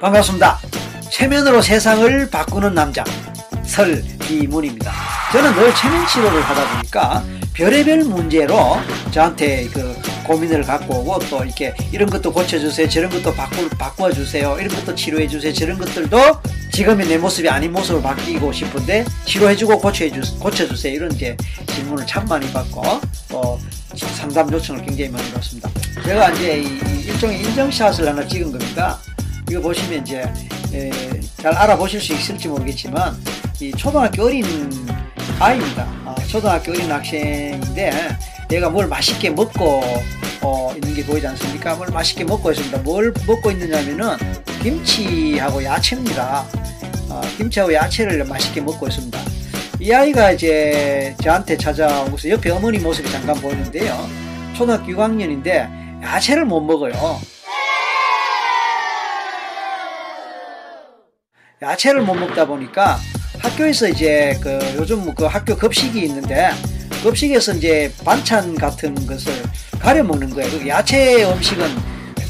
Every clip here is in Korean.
반갑습니다. 체면으로 세상을 바꾸는 남자 설기문입니다. 저는 늘 체면 치료를 하다 보니까 별의별 문제로 저한테 그 고민을 갖고 오고 또 이렇게 이런 것도 고쳐주세요 저런 것도 바꾸, 바꿔주세요 이런 것도 치료해주세요 저런 것들도 지금의 내 모습이 아닌 모습으로 바뀌고 싶은데 치료해주고 고쳐주, 고쳐주세요 이런 이제 질문을 참 많이 받고 또 상담 요청을 굉장히 많이 받습니다. 제가 이제 이 일종의 인정샷을 하나 찍은 겁니다. 이거 보시면 이제 에, 잘 알아보실 수 있을지 모르겠지만 이 초등학교 어린 아이입니다. 아, 초등학교 어린 학생인데 얘가 뭘 맛있게 먹고 어, 있는 게 보이지 않습니까? 뭘 맛있게 먹고 있습니다. 뭘 먹고 있느냐면은 김치하고 야채입니다. 어, 김치하고 야채를 맛있게 먹고 있습니다. 이 아이가 이제 저한테 찾아오고서 옆에 어머니 모습이 잠깐 보이는데요. 초등학교 6학년인데 야채를 못 먹어요. 야채를 못 먹다 보니까 학교에서 이제 그 요즘 그 학교 급식이 있는데 급식에서 이제 반찬 같은 것을 가려 먹는 거예요. 그 야채 음식은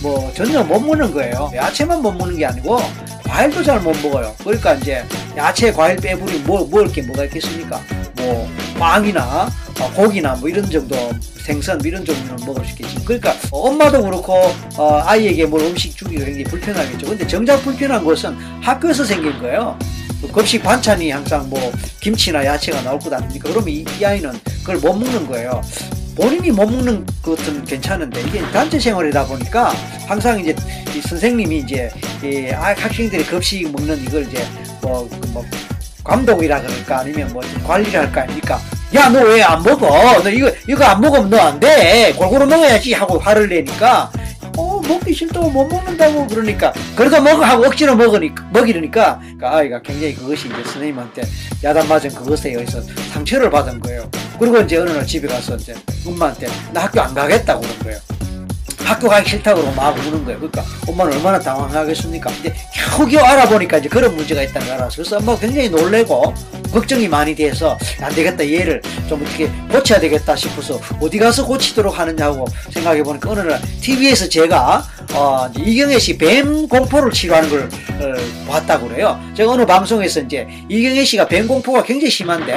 뭐 전혀 못 먹는 거예요. 야채만 못 먹는 게 아니고 과일도 잘 못 먹어요. 그러니까 이제 야채 과일 빼부리 뭐 먹을 게 뭐가 있겠습니까? 뭐 빵이나 고기나 뭐 이런 정도 생선 이런 종류는 먹을 수 있겠지. 그러니까 엄마도 그렇고 어, 아이에게 뭘 음식 주기가 굉장히 불편하겠죠. 근데 정작 불편한 것은 학교에서 생긴 거예요. 그 급식 반찬이 항상 뭐 김치나 야채가 나올 것 아닙니까? 그러면 이, 이 아이는 그걸 못 먹는 거예요. 본인이 못 먹는 것은 괜찮은데 이게 단체 생활이다 보니까 항상 이제 선생님이 이제 이 학생들이 급식 먹는 이걸 이제 뭐, 그뭐 감독이라 그럴까 아니면 뭐 관리를 할까 아닙니까? 야 너 왜 안 먹어? 너 이거 이거 안 먹으면 너 안 돼. 골고루 먹어야지 하고 화를 내니까 어 먹기 싫다고 못 먹는다고 그러니까 그래도 먹어 하고 억지로 먹으니까 먹이려니까 그러니까 아이가 굉장히 그것이 이제 선생님한테 야단 맞은 그것에 의해서 상처를 받은 거예요. 그리고 이제 어느 날 집에 가서 이제 엄마한테 나 학교 안 가겠다고 그런 거예요. 학교 가기 싫다고 막 우는 거예요. 그러니까 엄마는 얼마나 당황하겠습니까? 이제 겨우겨우 알아보니까 이제 그런 문제가 있다는 걸 알았어. 그래서 엄마가 굉장히 놀래고 걱정이 많이 돼서 안 되겠다. 얘를 좀 어떻게 고쳐야 되겠다 싶어서 어디 가서 고치도록 하느냐고 생각해 보니까 어느 날 TV에서 제가 어, 이경혜 씨 뱀 공포를 치료하는 걸 어, 봤다고 그래요. 제가 어느 방송에서 이제 이경혜 씨가 뱀 공포가 굉장히 심한데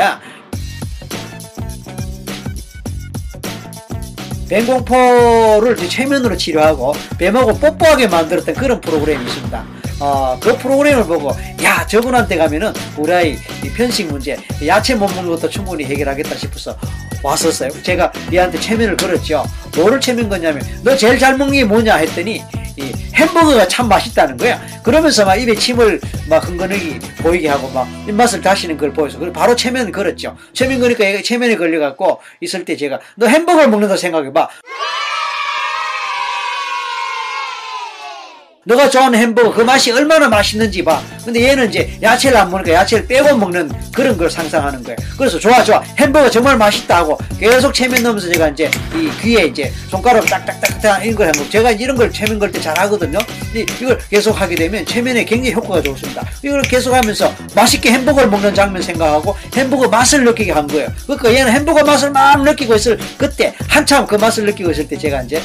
뱀공포를 최면으로 치료하고 뱀하고 뽀뽀하게 만들었던 그런 프로그램이 있습니다. 어, 그 프로그램을 보고 야 저분한테 가면은 우리 아이 편식 문제 야채 못 먹는 것도 충분히 해결하겠다 싶어서 왔었어요. 제가 얘한테 체면을 걸었죠. 뭐를 체면 거냐면 너 제일 잘 먹는 게 뭐냐 했더니 이 햄버거가 참 맛있다는 거야. 그러면서 막 입에 침을 막 흥건하게 보이게 하고 막 입맛을 다시는 걸 보여서 그래 바로 체면 걸었죠. 체면 거니까 얘가 체면에 걸려갖고 있을 때 제가 너 햄버거를 먹는다 생각해봐. 너가 좋아하는 햄버거 그 맛이 얼마나 맛있는지 봐. 근데 얘는 이제 야채를 안 먹으니까 야채를 빼고 먹는 그런 걸 상상하는 거예요. 그래서 좋아 좋아 햄버거 정말 맛있다 하고 계속 체면 넣으면서 제가 이제 이 귀에 이제 손가락 딱딱딱딱 이런 걸 하고 제가 이런 걸 체면 걸 때 잘 하거든요. 이걸 계속 하게 되면 체면에 굉장히 효과가 좋습니다. 이걸 계속 하면서 맛있게 햄버거를 먹는 장면 생각하고 햄버거 맛을 느끼게 한 거예요. 그러니까 얘는 햄버거 맛을 막 느끼고 있을 그때 한참 그 맛을 느끼고 있을 때 제가 이제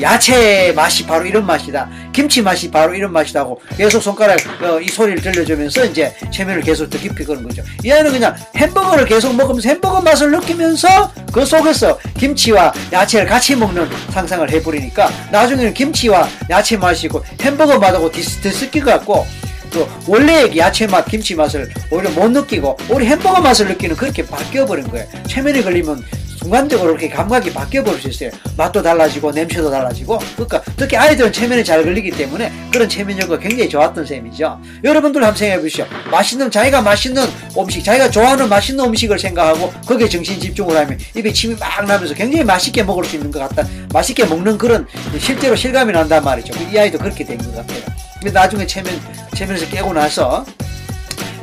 야채 맛이 바로 이런 맛이다. 김치 맛이 바로 이런 맛이다고 계속 손가락 어, 이 소리를 들려주면서 이제 체면을 계속 더 깊이 거는 거죠. 이 아이는 그냥 햄버거를 계속 먹으면서 햄버거 맛을 느끼면서 그 속에서 김치와 야채를 같이 먹는 상상을 해버리니까 나중에는 김치와 야채 맛이고 햄버거 맛하고 뒤섞일 것 같고 또 원래 야채 맛, 김치 맛을 오히려 못 느끼고 우리 햄버거 맛을 느끼는 그렇게 바뀌어 버린 거예요. 체면에 걸리면 순간적으로 이렇게 감각이 바뀌어 버릴 수 있어요. 맛도 달라지고 냄새도 달라지고 그러니까 특히 아이들은 체면에 잘 걸리기 때문에 그런 체면 효과가 굉장히 좋았던 셈이죠. 여러분들 한번 생각해 보시죠. 맛있는 자기가 맛있는 음식, 자기가 좋아하는 맛있는 음식을 생각하고 거기에 정신 집중을 하면 입에 침이 막 나면서 굉장히 맛있게 먹을 수 있는 것 같다. 맛있게 먹는 그런 실제로 실감이 난단 말이죠. 이 아이도 그렇게 된 것 같아요. 근데 나중에 체면 체면에서 깨고 나서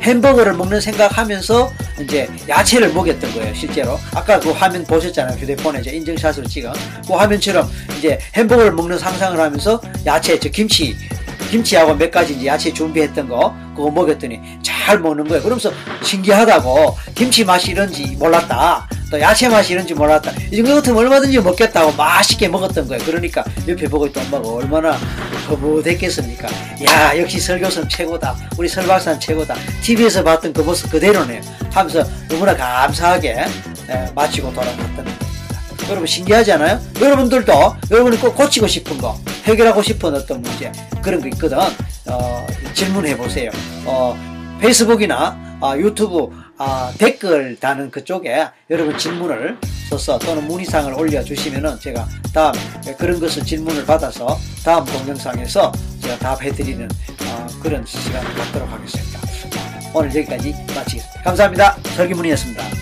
햄버거를 먹는 생각하면서 이제 야채를 먹였던 거예요 실제로 아까 그 화면 보셨잖아요 휴대폰에 이제 인증샷으로 찍은 그 화면처럼 이제 햄버거를 먹는 상상을 하면서 야채 저 김치 김치하고 몇 가지 이제 야채 준비했던 거 그거 먹였더니 잘 먹는 거예요. 그러면서 신기하다고 김치 맛이 이런지 몰랐다. 또 야채 맛이 이런지 몰랐다. 이 정도 같으면 얼마든지 먹겠다고 맛있게 먹었던 거예요. 그러니까 옆에 보고 있던 엄마가 얼마나 거부됐겠습니까? 야 역시 설교선 최고다. 우리 설박사는 최고다. TV에서 봤던 그 모습 그대로네요. 하면서 너무나 감사하게 에, 마치고 돌아갔던 겁니다. 여러분 신기하지 않아요? 여러분들도 여러분이 꼭 고치고 싶은 거 해결하고 싶은 어떤 문제 그런 거 있거든 어, 질문해 보세요 어, 페이스북이나 아, 유튜브 아, 댓글 다는 그쪽에 여러분 질문을 써서 또는 문의사항을 올려주시면은 제가 다음 그런 것을 질문을 받아서 다음 동영상에서 제가 답해드리는 어, 그런 시간을 갖도록 하겠습니다. 오늘 여기까지 마치겠습니다. 감사합니다. 설기문이었습니다.